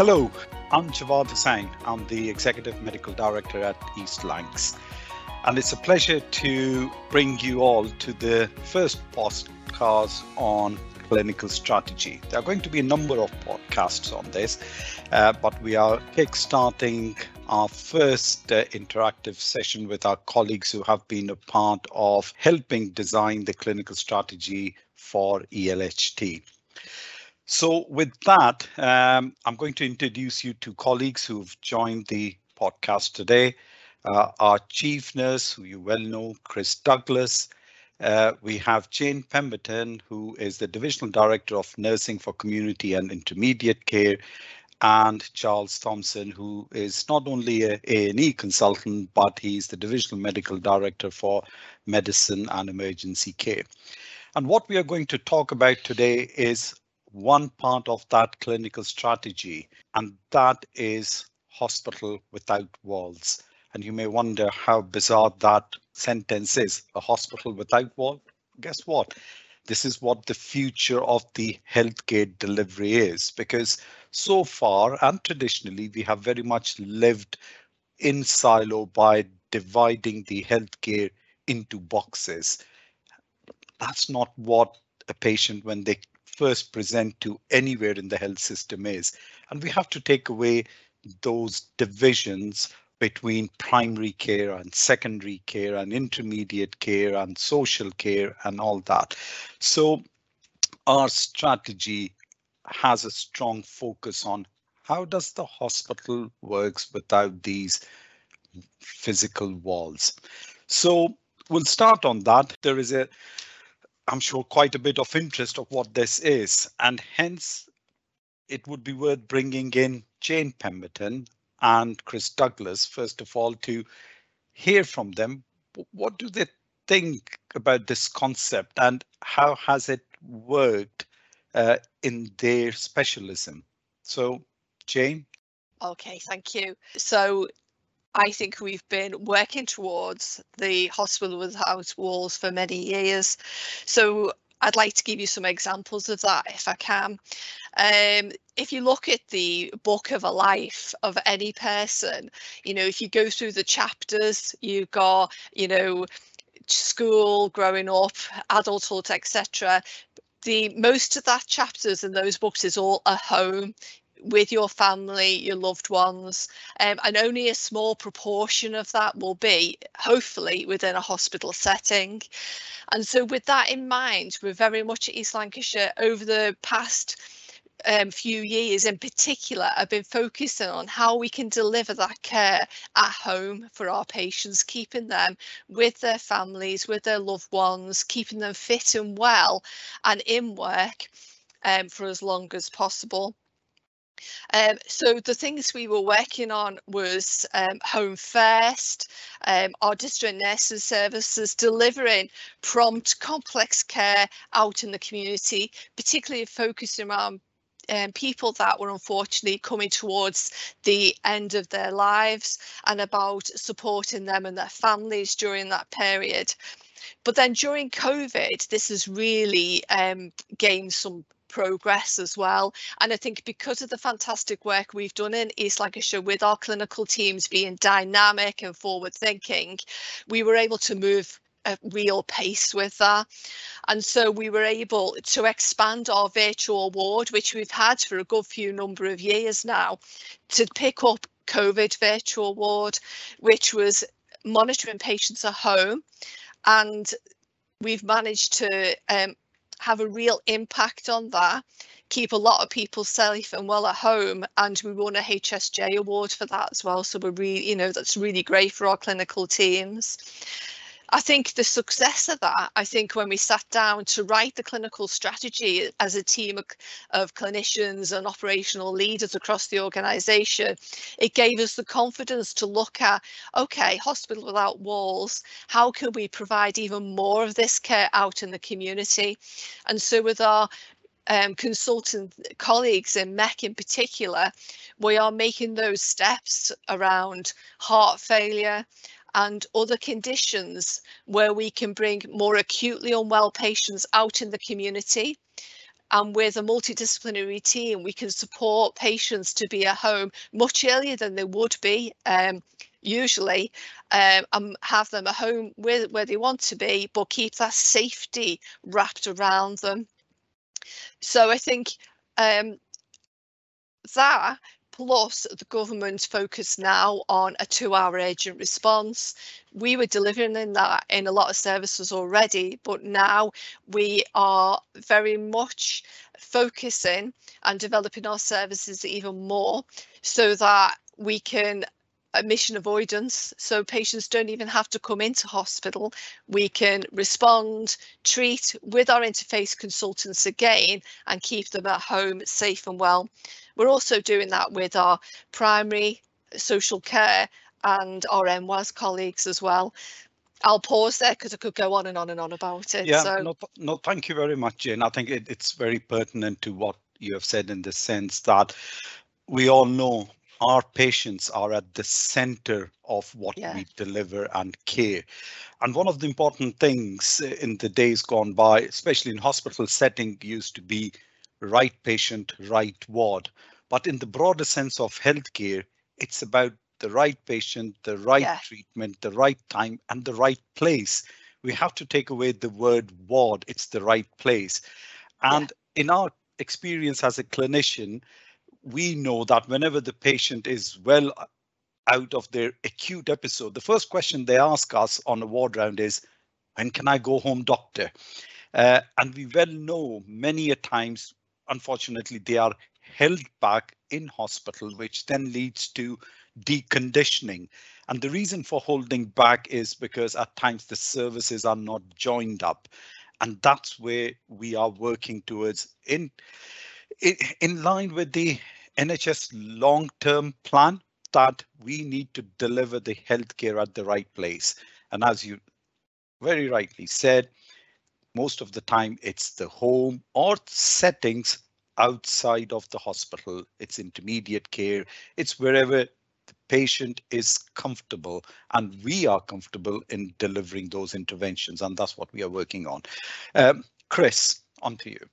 Hello, I'm Jawad Husain. I'm the Executive Medical Director at East Lancs. And it's a pleasure to bring you all to the first podcast on clinical strategy. There are going to be a number of podcasts on this, uh, but we are kickstarting our first uh, interactive session with our colleagues who have been a part of helping design the clinical strategy for ELHT. So with that, um, I'm going to introduce you to colleagues who've joined the podcast today. Uh, our chief nurse, who you well know, Chris Douglas. Uh, we have Jane Pemberton, who is the Divisional Director of Nursing for Community and Intermediate Care, and Charles Thompson, who is not only a A&E consultant, but he's the Divisional Medical Director for Medicine and Emergency Care. And what we are going to talk about today is one part of that clinical strategy, and that is hospital without walls. And you may wonder how bizarre that sentence is, a hospital without walls. Guess what? This is what the future of the healthcare delivery is, because so far and traditionally, we have very much lived in silo by dividing the healthcare into boxes. That's not what a patient, when they first present to anywhere in the health system is. And we have to take away those divisions between primary care and secondary care and intermediate care and social care and all that. So our strategy has a strong focus on how does the hospital works without these physical walls. So we'll start on that. There is a I'm sure, quite a bit of interest of what this is, and hence it would be worth bringing in Jane Pemberton and Chris Douglas, first of all, to hear from them. What do they think about this concept and how has it worked uh, in their specialism? So, Jane? Okay, thank you. So I think we've been working towards the hospital without walls for many years. So I'd like to give you some examples of that if I can. Um, if you look at the book of a life of any person, you know, if you go through the chapters, you've got, you know, school, growing up, adulthood, etc. The most of that chapters in those books is all a home with your family, your loved ones, um, and only a small proportion of that will be, hopefully, within a hospital setting. And so, with that in mind, we're very much at East Lancashire over the past um, few years in particular have been focusing on how we can deliver that care at home for our patients, keeping them with their families, with their loved ones, keeping them fit and well and in work um, for as long as possible. Um, so the things we were working on was um, Home First, um, our district nursing services delivering prompt complex care out in the community, particularly focusing around um, people that were unfortunately coming towards the end of their lives and about supporting them and their families during that period. But then during COVID, this has really um, gained some progress as well. And I think because of the fantastic work we've done in East Lancashire with our clinical teams being dynamic and forward thinking, we were able to move a real pace with that. And so we were able to expand our virtual ward, which we've had for a good few number of years now, to pick up COVID virtual ward, which was monitoring patients at home. And we've managed to um, have a real impact on that, keep a lot of people safe and well at home, and we won a HSJ award for that as well. So we're really, you know, that's really great for our clinical teams. I think the success of that, I think when we sat down to write the clinical strategy as a team of, of clinicians and operational leaders across the organisation, it gave us the confidence to look at, okay, hospital without walls, how can we provide even more of this care out in the community? And so with our um, consultant colleagues in MEC in particular, we are making those steps around heart failure, and other conditions where we can bring more acutely unwell patients out in the community and with a multidisciplinary team, we can support patients to be at home much earlier than they would be um, usually um, and have them at home where, where they want to be, but keep that safety wrapped around them. So I think um, that plus the government focus now on a two hour urgent response. We were delivering in that in a lot of services already, but now we are very much focusing and developing our services even more so that we can admission avoidance so patients don't even have to come into hospital we can respond treat with our interface consultants again and keep them at home safe and well we're also doing that with our primary social care and our NWAS colleagues as well. I'll pause there because I could go on and on and on about it. Yeah, so. no, no, thank you very much, Jane. I think it, it's very pertinent to what you have said in the sense that we all know our patients are at the center of what yeah. we deliver and care. And one of the important things in the days gone by, especially in hospital setting, used to be right patient, right ward. But in the broader sense of healthcare, it's about the right patient, the right yeah. treatment, the right time, and the right place. We have to take away the word ward, it's the right place. And yeah. in our experience as a clinician, we know that whenever the patient is well out of their acute episode, the first question they ask us on a ward round is, when can I go home, doctor? Uh, and we well know many a times, unfortunately, they are held back in hospital, which then leads to deconditioning. And the reason for holding back is because at times the services are not joined up. And that's where we are working towards in, in, in line with the NHS long-term plan that we need to deliver the healthcare at the right place. And as you very rightly said, most of the time it's the home or settings outside of the hospital. It's intermediate care. It's wherever the patient is comfortable and we are comfortable in delivering those interventions. And that's what we are working on. Um, Chris, on to you.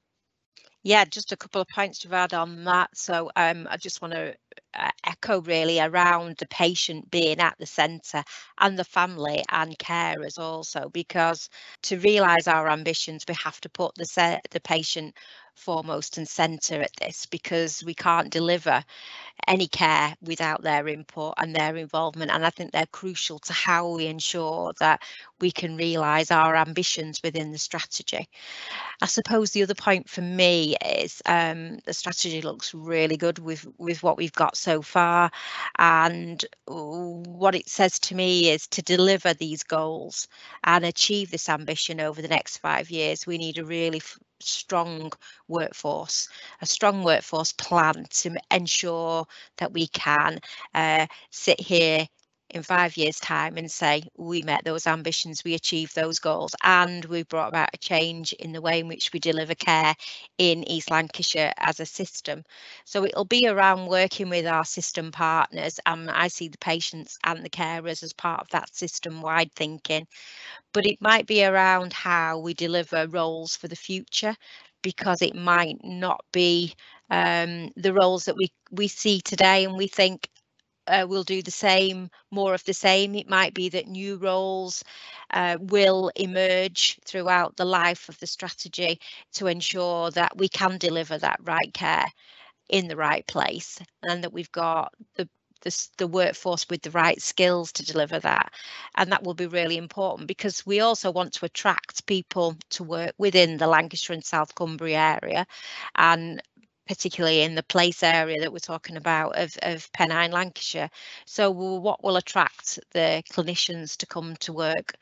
Yeah, just a couple of points to add on that. So um, I just want to uh, echo really around the patient being at the centre and the family and carers also, because to realise our ambitions, we have to put the, the patient foremost and centre at this because we can't deliver any care without their input and their involvement. And I think they're crucial to how we ensure that we can realise our ambitions within the strategy. I suppose the other point for me is um, the strategy looks really good with, with what we've got so far. And what it says to me is to deliver these goals and achieve this ambition over the next five years, we need a really strong workforce, a strong workforce plan to ensure that we can uh, sit here in five years time and say we met those ambitions we achieved those goals and we brought about a change in the way in which we deliver care in east lancashire as a system. So it'll be around working with our system partners and i see the patients and the carers as part of that system wide thinking. But it might be around how we deliver roles for the future because it might not be um, the roles that we we see today and we think uh, will do the same, more of the same. It might be that new roles uh, will emerge throughout the life of the strategy to ensure that we can deliver that right care in the right place and that we've got the the, the workforce with the right skills to deliver that. And that will be really important because we also want to attract people to work within the Lancashire and South Cumbria area. And particularly in the place area that we're talking about of, of Pennine, Lancashire. So what will attract the clinicians to come to work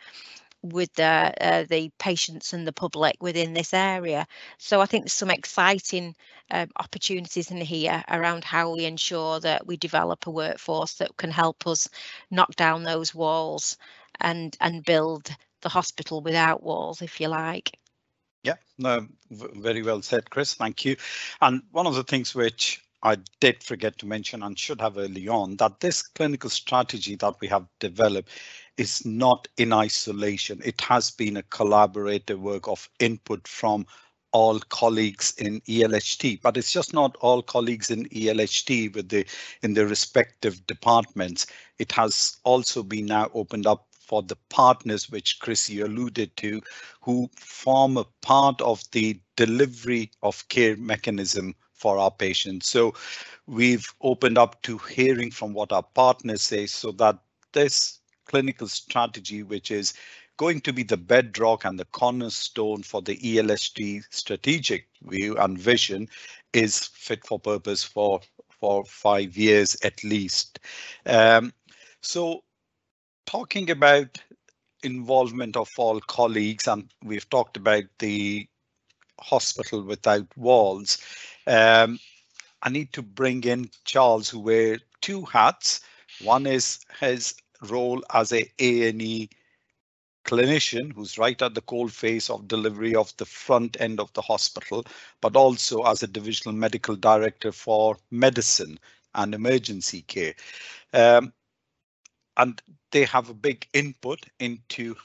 with the uh, the patients and the public within this area. So I think there's some exciting um, opportunities in here around how we ensure that we develop a workforce that can help us knock down those walls and and build the hospital without walls, if you like. Yeah, no, very well said, Chris. Thank you. And one of the things which I did forget to mention and should have early on that this clinical strategy that we have developed is not in isolation. It has been a collaborative work of input from all colleagues in ELHT, but it's just not all colleagues in ELHT with the in the respective departments. It has also been now opened up for the partners which Chris you alluded to, who form a part of the delivery of care mechanism for our patients. So we've opened up to hearing from what our partners say so that this clinical strategy, which is going to be the bedrock and the cornerstone for the ELHT strategic view and vision is fit for purpose for for five years at least. Um, so talking about involvement of all colleagues and we've talked about the hospital without walls. Um, I need to bring in Charles who wear two hats. One is his role as a A&E clinician who's right at the cold face of delivery of the front end of the hospital, but also as a divisional medical director for medicine and emergency care. Um, and they have a big input into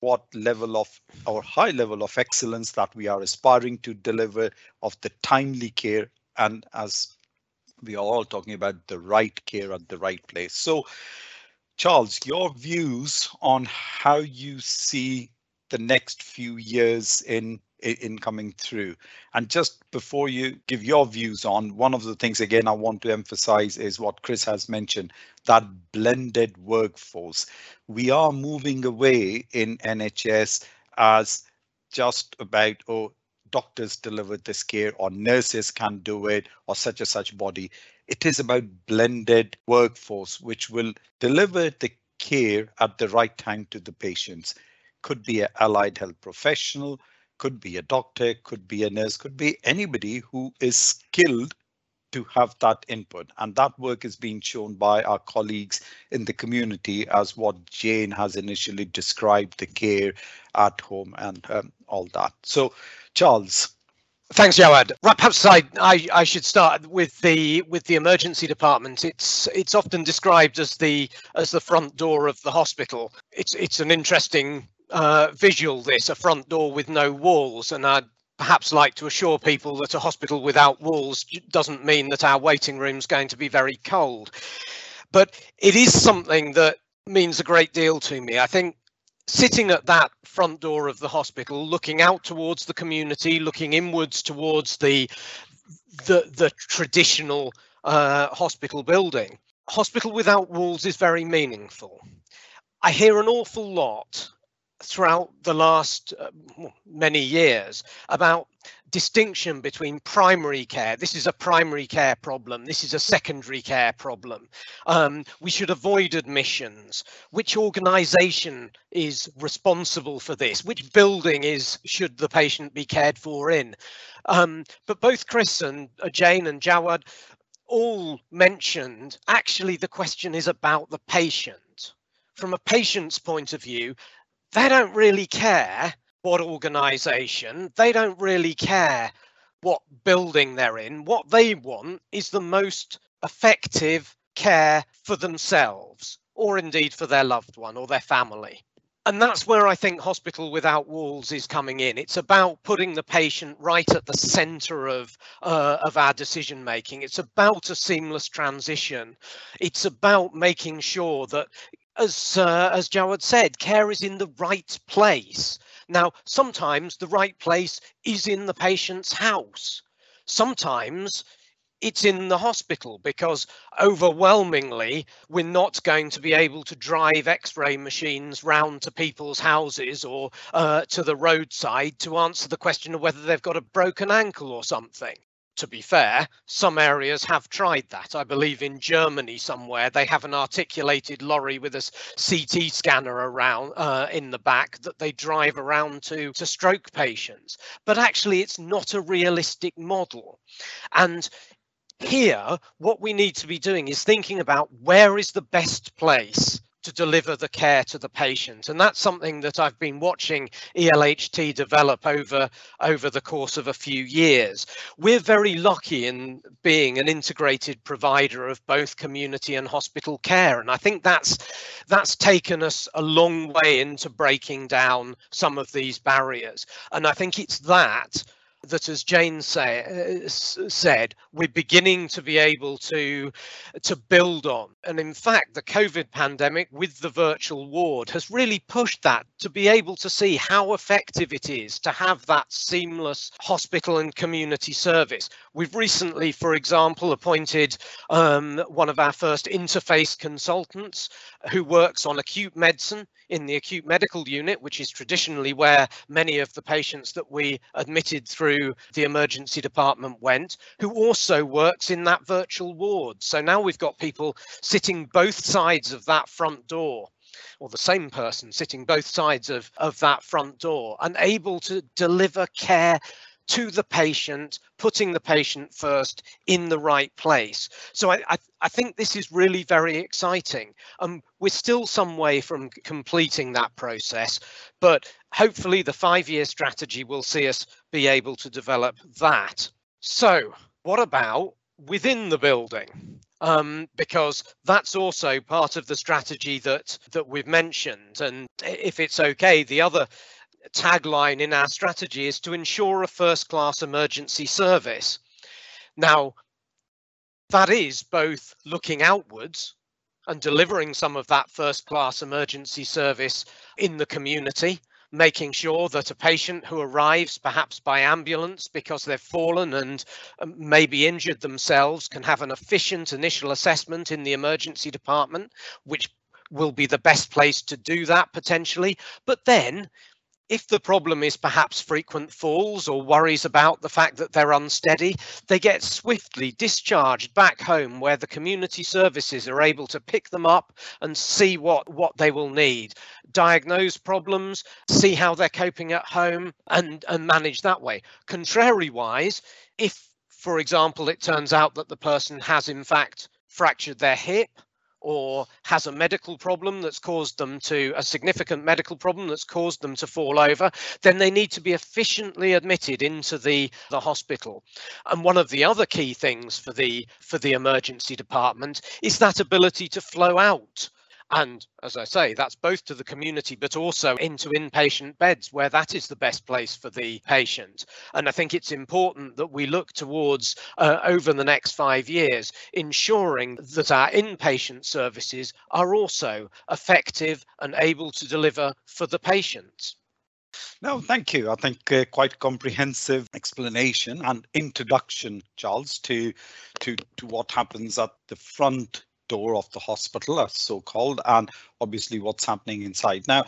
what level of or high level of excellence that we are aspiring to deliver of the timely care and as we are all talking about the right care at the right place. So Charles, your views on how you see the next few years in in coming through. And just before you give your views on one of the things again I want to emphasize is what Chris has mentioned that blended workforce. We are moving away in NHS as just about oh doctors deliver this care or nurses can do it or such a such body it is about blended workforce, which will deliver the care at the right time to the patients. Could be an allied health professional, could be a doctor, could be a nurse, could be anybody who is skilled to have that input. And that work is being shown by our colleagues in the community as what Jane has initially described the care at home and um, all that. So, Charles, Thanks, Jawad. Right, perhaps I, I, I, should start with the with the emergency department. It's it's often described as the as the front door of the hospital. It's it's an interesting uh, visual. This a front door with no walls, and I'd perhaps like to assure people that a hospital without walls doesn't mean that our waiting room's going to be very cold. But it is something that means a great deal to me. I think sitting at that front door of the hospital, looking out towards the community, looking inwards towards the the, the traditional uh, hospital building. Hospital without walls is very meaningful. I hear an awful lot throughout the last uh, many years about distinction between primary care. This is a primary care problem. This is a secondary care problem. Um, we should avoid admissions. Which organisation is responsible for this? Which building is should the patient be cared for in? Um, but both Chris and uh, Jane and Jawad all mentioned actually the question is about the patient. From a patient's point of view, they don't really care what organization, they don't really care what building they're in. What they want is the most effective care for themselves or indeed for their loved one or their family. And that's where I think Hospital Without Walls is coming in. It's about putting the patient right at the center of, uh, of our decision making. It's about a seamless transition. It's about making sure that as uh, as Jawad said, care is in the right place. Now, sometimes the right place is in the patient's house. Sometimes it's in the hospital because overwhelmingly we're not going to be able to drive x-ray machines round to people's houses or uh, to the roadside to answer the question of whether they've got a broken ankle or something to be fair, some areas have tried that. I believe in Germany somewhere they have an articulated lorry with a CT scanner around uh, in the back that they drive around to to stroke patients. But actually, it's not a realistic model. And here, what we need to be doing is thinking about where is the best place to deliver the care to the patient. And that's something that I've been watching ELHT develop over, over the course of a few years. We're very lucky in being an integrated provider of both community and hospital care. And I think that's, that's taken us a long way into breaking down some of these barriers. And I think it's that that, as Jane say, uh, said, we're beginning to be able to to build on. And in fact, the COVID pandemic with the virtual ward has really pushed that to be able to see how effective it is to have that seamless hospital and community service. We've recently, for example, appointed um, one of our first interface consultants who works on acute medicine in the acute medical unit, which is traditionally where many of the patients that we admitted through the emergency department went, who also works in that virtual ward. So now we've got people sitting both sides of that front door or the same person sitting both sides of, of that front door and able to deliver care to the patient, putting the patient first in the right place. So I, I, I think this is really very exciting. Um, we're still some way from completing that process, but hopefully the five-year strategy will see us be able to develop that. So what about within the building? Um, because that's also part of the strategy that that we've mentioned. And if it's okay, the other tagline in our strategy is to ensure a first class emergency service. Now, that is both looking outwards and delivering some of that first class emergency service in the community, making sure that a patient who arrives perhaps by ambulance because they've fallen and um, maybe injured themselves can have an efficient initial assessment in the emergency department, which will be the best place to do that potentially. But then if the problem is perhaps frequent falls or worries about the fact that they're unsteady, they get swiftly discharged back home where the community services are able to pick them up and see what, what they will need, diagnose problems, see how they're coping at home and, and manage that way. Contrary wise, if, for example, it turns out that the person has in fact fractured their hip or has a medical problem that's caused them to a significant medical problem that's caused them to fall over, then they need to be efficiently admitted into the, the hospital. And one of the other key things for the for the emergency department is that ability to flow out and as I say, that's both to the community, but also into inpatient beds where that is the best place for the patient. And I think it's important that we look towards uh, over the next five years, ensuring that our inpatient services are also effective and able to deliver for the patient. No, thank you. I think uh, quite comprehensive explanation and introduction, Charles, to to to what happens at the front door of the hospital, as so called, and obviously what's happening inside. Now,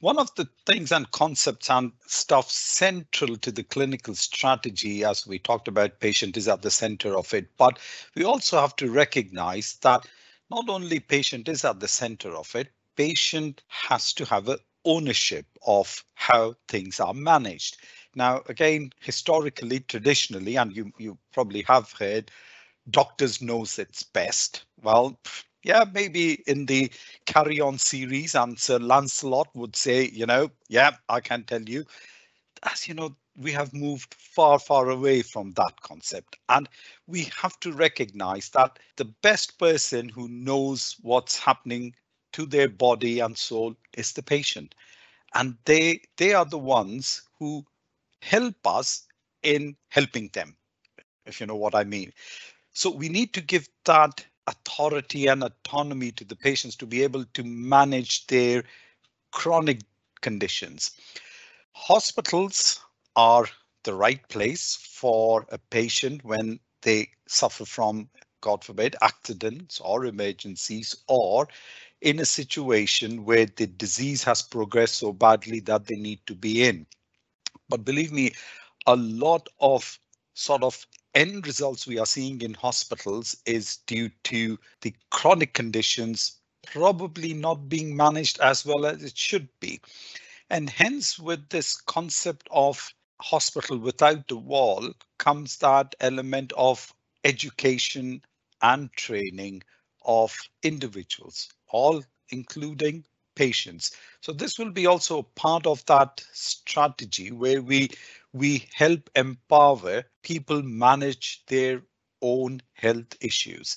one of the things and concepts and stuff central to the clinical strategy, as we talked about, patient is at the center of it, but we also have to recognize that not only patient is at the center of it, patient has to have a ownership of how things are managed. Now, again, historically, traditionally, and you, you probably have heard, doctors knows it's best. Well, yeah, maybe in the Carry On series, and Sir Lancelot would say, you know, yeah, I can tell you. As you know, we have moved far, far away from that concept. And we have to recognize that the best person who knows what's happening to their body and soul is the patient. And they they are the ones who help us in helping them, if you know what I mean. So we need to give that authority and autonomy to the patients to be able to manage their chronic conditions. Hospitals are the right place for a patient when they suffer from, God forbid, accidents or emergencies or in a situation where the disease has progressed so badly that they need to be in. But believe me, a lot of sort of end results we are seeing in hospitals is due to the chronic conditions probably not being managed as well as it should be. And hence, with this concept of hospital without the wall comes that element of education and training of individuals, all including patients. So this will be also part of that strategy where we we help empower people manage their own health issues.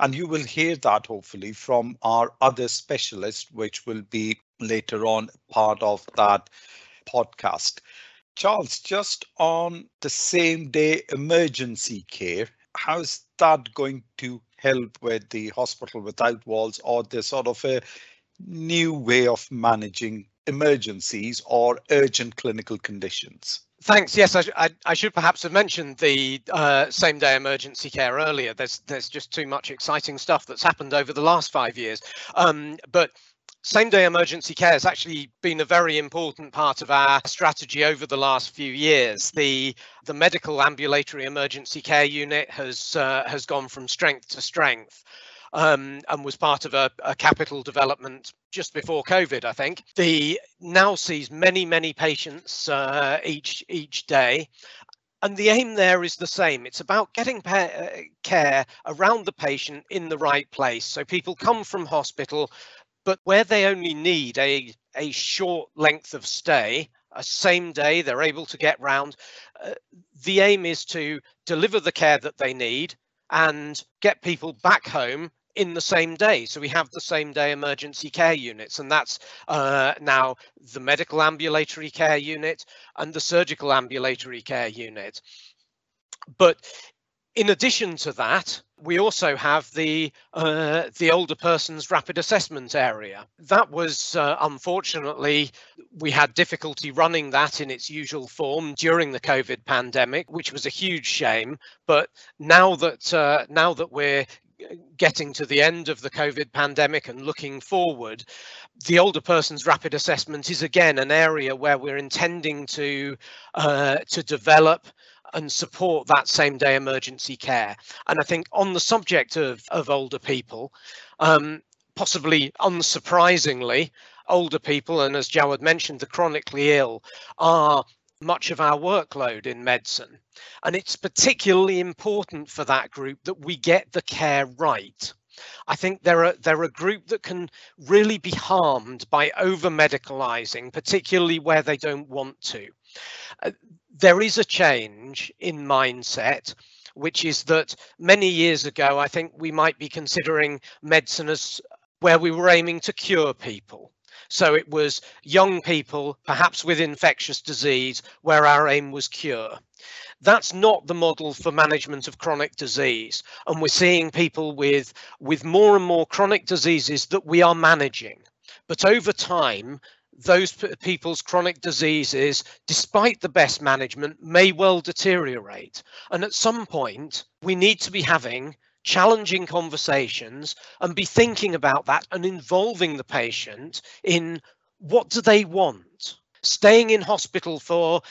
And you will hear that hopefully from our other specialists, which will be later on part of that podcast. Charles, just on the same day emergency care, how's that going to help with the hospital without walls or the sort of a new way of managing emergencies or urgent clinical conditions? Thanks. Yes, I, I, I, should perhaps have mentioned the uh, same day emergency care earlier. There's there's just too much exciting stuff that's happened over the last five years. Um, but same day emergency care has actually been a very important part of our strategy over the last few years. The the medical ambulatory emergency care unit has uh, has gone from strength to strength um, and was part of a, a, capital development just before COVID, I think. The now sees many, many patients uh, each each day. And the aim there is the same. It's about getting uh, care around the patient in the right place. So people come from hospital, but where they only need a, a short length of stay, a same day, they're able to get round. Uh, the aim is to deliver the care that they need and get people back home in the same day. So we have the same day emergency care units, and that's uh, now the medical ambulatory care unit and the surgical ambulatory care unit. But in addition to that, we also have the uh, the older persons rapid assessment area. That was uh, unfortunately we had difficulty running that in its usual form during the COVID pandemic, which was a huge shame. But now that uh, now that we're getting to the end of the COVID pandemic and looking forward, the older person's rapid assessment is again an area where we're intending to uh, to develop and support that same day emergency care. And I think on the subject of, of older people, um, possibly unsurprisingly, older people, and as Jawad mentioned, the chronically ill are much of our workload in medicine. And it's particularly important for that group that we get the care right. I think they're a, they're a group that can really be harmed by over medicalizing, particularly where they don't want to. Uh, there is a change in mindset, which is that many years ago, I think we might be considering medicine as where we were aiming to cure people. So it was young people, perhaps with infectious disease, where our aim was cure. That's not the model for management of chronic disease. And we're seeing people with, with more and more chronic diseases that we are managing. But over time, those people's chronic diseases, despite the best management, may well deteriorate. And at some point, we need to be having challenging conversations and be thinking about that and involving the patient in what do they want staying in hospital for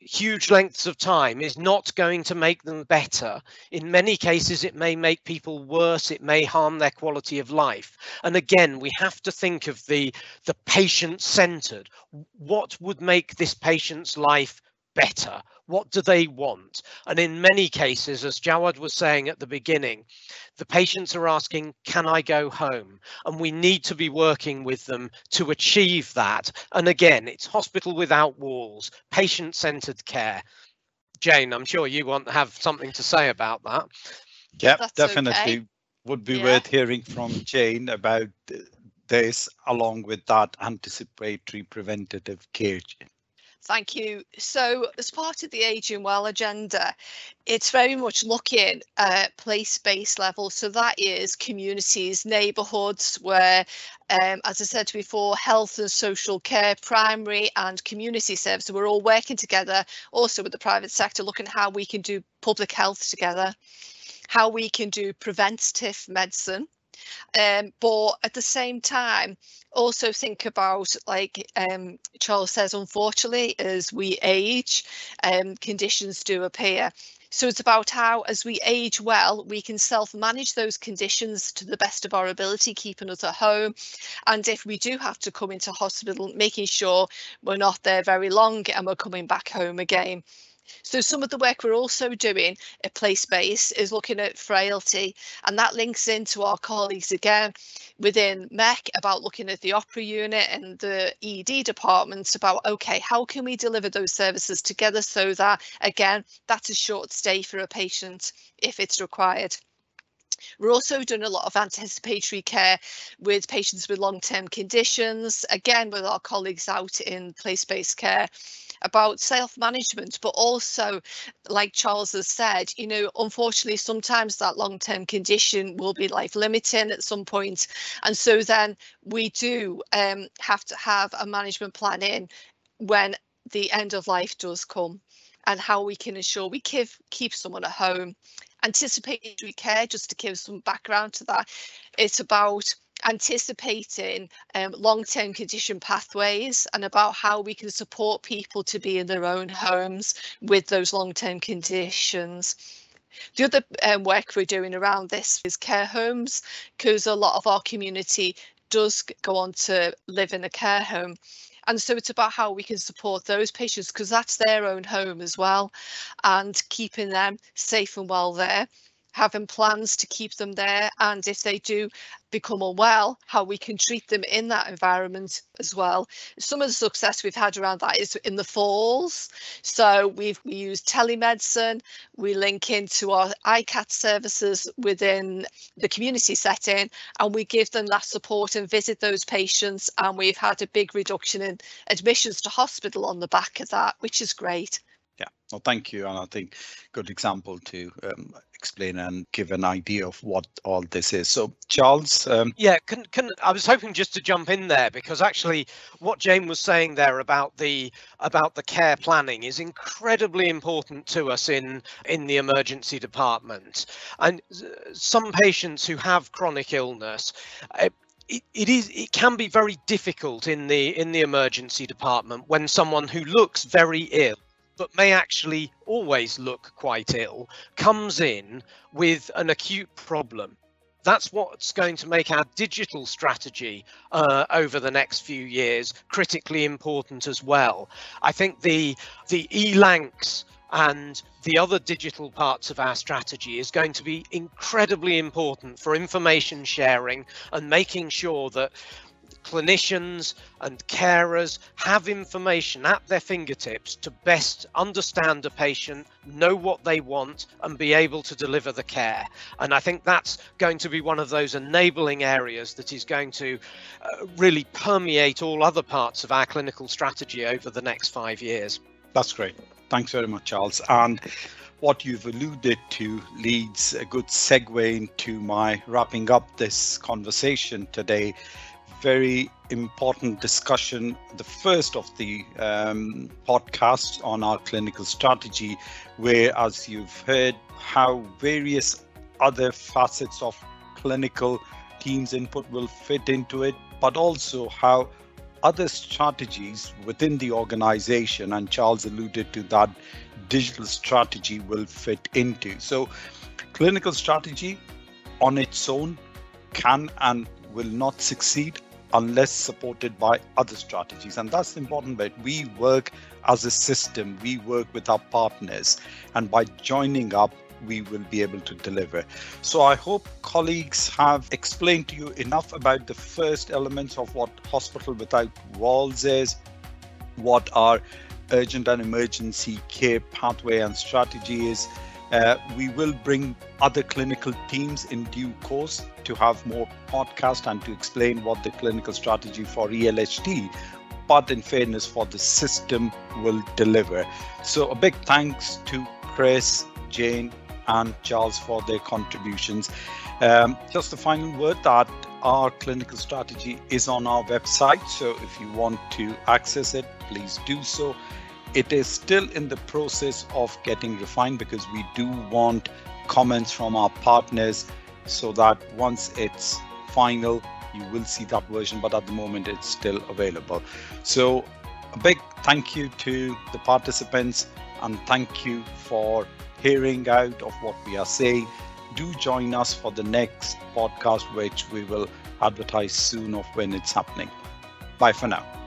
huge lengths of time is not going to make them better. In many cases, it may make people worse. It may harm their quality of life. And again, we have to think of the, the patient centered. What would make this patient's life better? What do they want? And in many cases, as Jawad was saying at the beginning, the patients are asking, can I go home? And we need to be working with them to achieve that. And again, it's hospital without walls, patient centered care. Jane, I'm sure you want to have something to say about that. Yeah, definitely okay. would be yeah. worth hearing from Jane about this along with that anticipatory preventative care. Thank you. So, as part of the Aging Well agenda, it's very much looking at place-based level. So that is communities, neighbourhoods, where, um, as I said before, health and social care, primary and community services, we're all working together. Also with the private sector, looking at how we can do public health together, how we can do preventative medicine um, but at the same time, also think about like um, Charles says, unfortunately, as we age, um, conditions do appear. So it's about how, as we age well, we can self-manage those conditions to the best of our ability, keeping us at home. And if we do have to come into hospital, making sure we're not there very long and we're coming back home again. So some of the work we're also doing at Place Base is looking at frailty, and that links into our colleagues again within MEC about looking at the OPRA unit and the ED departments about, okay, how can we deliver those services together so that, again, that's a short stay for a patient if it's required. We're also doing a lot of anticipatory care with patients with long-term conditions, again with our colleagues out in place-based care about self-management, but also, like Charles has said, you know, unfortunately, sometimes that long-term condition will be life-limiting at some point, and so then we do um, have to have a management plan in when the end of life does come and how we can ensure we keep keep someone at home anticipatory care, just to give some background to that, it's about anticipating um, long-term condition pathways and about how we can support people to be in their own homes with those long-term conditions. The other um, work we're doing around this is care homes, because a lot of our community does go on to live in a care home and so it's about how we can support those patients because that's their own home as well and keeping them safe and well there having plans to keep them there and if they do become unwell how we can treat them in that environment as well. Some of the success we've had around that is in the falls. So we've we use telemedicine. We link into our ICAT services within the community setting and we give them that support and visit those patients and we've had a big reduction in admissions to hospital on the back of that which is great yeah well thank you and i think good example to um, explain and give an idea of what all this is. So, Charles. Um... Yeah, can can I was hoping just to jump in there because actually, what Jane was saying there about the about the care planning is incredibly important to us in in the emergency department. And some patients who have chronic illness. Uh, it, it is it can be very difficult in the in the emergency department when someone who looks very ill but may actually always look quite ill, comes in with an acute problem. That's what's going to make our digital strategy uh, over the next few years critically important as well. I think the the e-lancs and the other digital parts of our strategy is going to be incredibly important for information sharing and making sure that clinicians and carers have information at their fingertips to best understand a patient, know what they want, and be able to deliver the care. And I think that's going to be one of those enabling areas that is going to uh, really permeate all other parts of our clinical strategy over the next five years. That's great. Thanks very much, Charles. And what you've alluded to leads a good segue into my wrapping up this conversation today very important discussion, the first of the um, podcasts on our clinical strategy, where, as you've heard, how various other facets of clinical teams' input will fit into it, but also how other strategies within the organization, and Charles alluded to that, digital strategy will fit into. So, clinical strategy on its own can and will not succeed unless supported by other strategies. And that's important bit. We work as a system, we work with our partners, and by joining up, we will be able to deliver. So I hope colleagues have explained to you enough about the first elements of what Hospital Without Walls is, what our urgent and emergency care pathway and strategy is, uh, we will bring other clinical teams in due course to have more podcast and to explain what the clinical strategy for ELHT, but in fairness for the system will deliver. So a big thanks to Chris, Jane, and Charles for their contributions. Um, just a final word that our clinical strategy is on our website. So if you want to access it, please do so it is still in the process of getting refined because we do want comments from our partners so that once it's final you will see that version but at the moment it's still available. So a big thank you to the participants and thank you for hearing out of what we are saying. Do join us for the next podcast which we will advertise soon of when it's happening. Bye for now